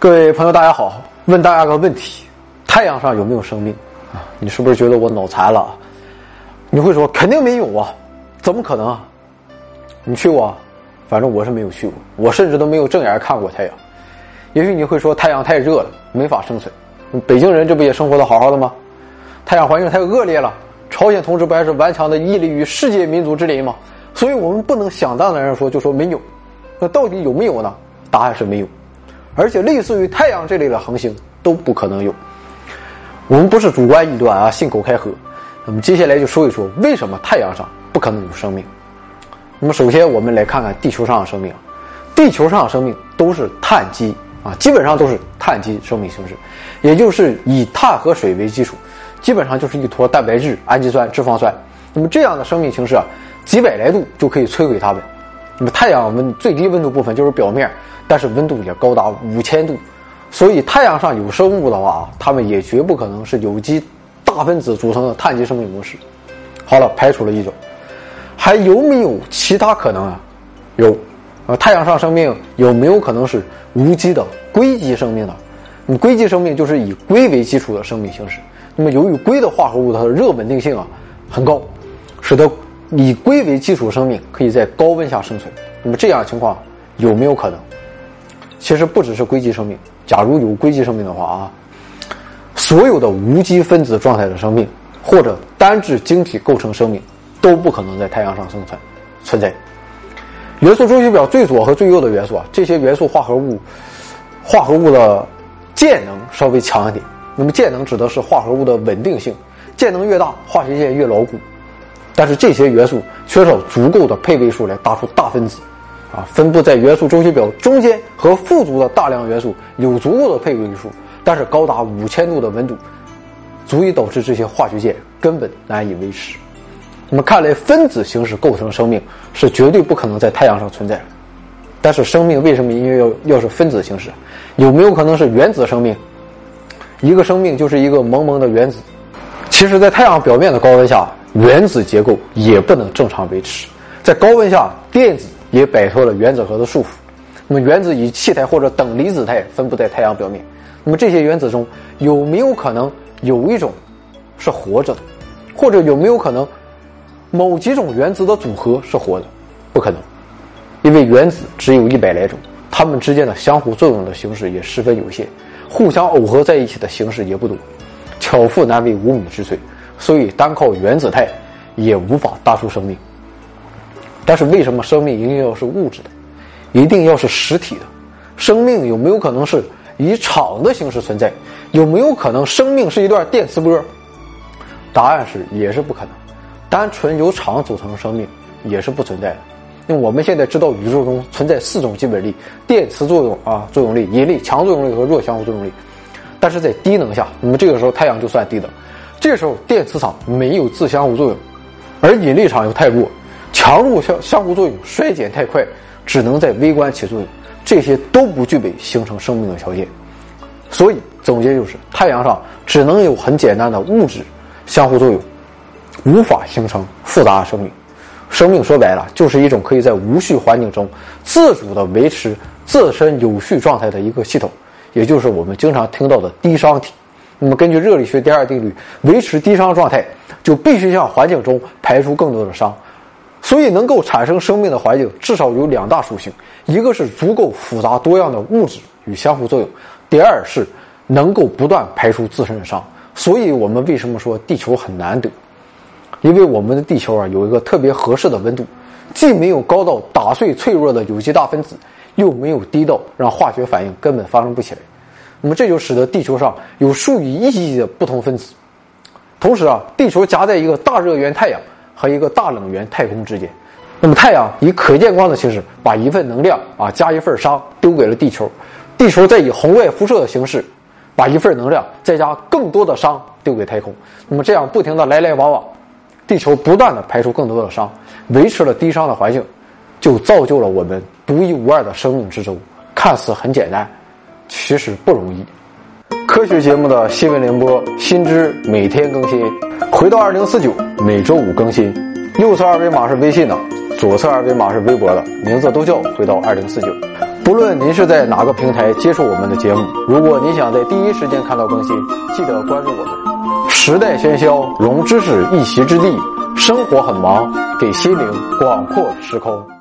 各位朋友，大家好！问大家个问题：太阳上有没有生命啊？你是不是觉得我脑残了？你会说肯定没有啊？怎么可能啊？你去过？反正我是没有去过，我甚至都没有正眼看过太阳。也许你会说太阳太热了，没法生存。北京人这不也生活的好好的吗？太阳环境太恶劣了，朝鲜同志不还是顽强的屹立于世界民族之林吗？所以我们不能想当然说就说没有。那到底有没有呢？答案是没有。而且类似于太阳这类的恒星都不可能有。我们不是主观臆断啊，信口开河。那么接下来就说一说为什么太阳上不可能有生命。那么首先我们来看看地球上的生命。地球上的生命都是碳基啊，基本上都是碳基生命形式，也就是以碳和水为基础，基本上就是一坨蛋白质、氨基酸、脂肪酸。那么这样的生命形式啊，几百来度就可以摧毁它们。那么太阳温最低温度部分就是表面。但是温度也高达五千度，所以太阳上有生物的话，它们也绝不可能是有机大分子组成的碳基生命模式。好了，排除了一种，还有没有其他可能啊？有，呃，太阳上生命有没有可能是无机的硅基生命呢？那么硅基生命就是以硅为基础的生命形式。那么由于硅的化合物它的热稳定性啊很高，使得以硅为基础生命可以在高温下生存。那么这样情况有没有可能？其实不只是硅基生命，假如有硅基生命的话啊，所有的无机分子状态的生命或者单质晶体构成生命都不可能在太阳上生存存在。元素周期表最左和最右的元素啊，这些元素化合物化合物的键能稍微强一点。那么键能指的是化合物的稳定性，键能越大，化学键越牢固。但是这些元素缺少足够的配位数来搭出大分子。啊，分布在元素周期表中间和附族的大量元素有足够的配位数，但是高达五千度的温度，足以导致这些化学键根本难以维持。那么看来，分子形式构成生命是绝对不可能在太阳上存在的。但是，生命为什么因为要要是分子形式？有没有可能是原子生命？一个生命就是一个萌萌的原子。其实，在太阳表面的高温下，原子结构也不能正常维持。在高温下，电子。也摆脱了原子核的束缚，那么原子以气态或者等离子态分布在太阳表面。那么这些原子中有没有可能有一种是活着的，或者有没有可能某几种原子的组合是活的？不可能，因为原子只有一百来种，它们之间的相互作用的形式也十分有限，互相耦合在一起的形式也不多，巧妇难为无米之炊，所以单靠原子态也无法搭出生命。但是为什么生命一定要是物质的，一定要是实体的？生命有没有可能是以场的形式存在？有没有可能生命是一段电磁波？答案是也是不可能。单纯由场组成的生命也是不存在的。因为我们现在知道宇宙中存在四种基本力：电磁作用啊，作用力、引力、强作用力和弱相互作用力。但是在低能下，那么这个时候太阳就算低能。这时候电磁场没有自相互作用，而引力场又太弱。强弱相相互作用衰减太快，只能在微观起作用，这些都不具备形成生命的条件。所以总结就是，太阳上只能有很简单的物质相互作用，无法形成复杂的生命。生命说白了，就是一种可以在无序环境中自主的维持自身有序状态的一个系统，也就是我们经常听到的低熵体。那么根据热力学第二定律，维持低熵状态就必须向环境中排出更多的熵。所以，能够产生生命的环境至少有两大属性：一个是足够复杂多样的物质与相互作用；第二是能够不断排出自身的熵。所以我们为什么说地球很难得？因为我们的地球啊有一个特别合适的温度，既没有高到打碎脆弱的有机大分子，又没有低到让化学反应根本发生不起来。那么这就使得地球上有数以亿计的不同分子。同时啊，地球夹在一个大热源太阳。和一个大冷源太空之间，那么太阳以可见光的形式把一份能量啊加一份熵丢给了地球，地球再以红外辐射的形式把一份能量再加更多的熵丢给太空，那么这样不停的来来往往，地球不断的排出更多的熵，维持了低熵的环境，就造就了我们独一无二的生命之舟。看似很简单，其实不容易。科学节目的新闻联播，新知每天更新。回到二零四九，每周五更新。右侧二维码是微信的，左侧二维码是微博的，名字都叫回到二零四九。不论您是在哪个平台接触我们的节目，如果您想在第一时间看到更新，记得关注我们。时代喧嚣，融知识一席之地；生活很忙，给心灵广阔时空。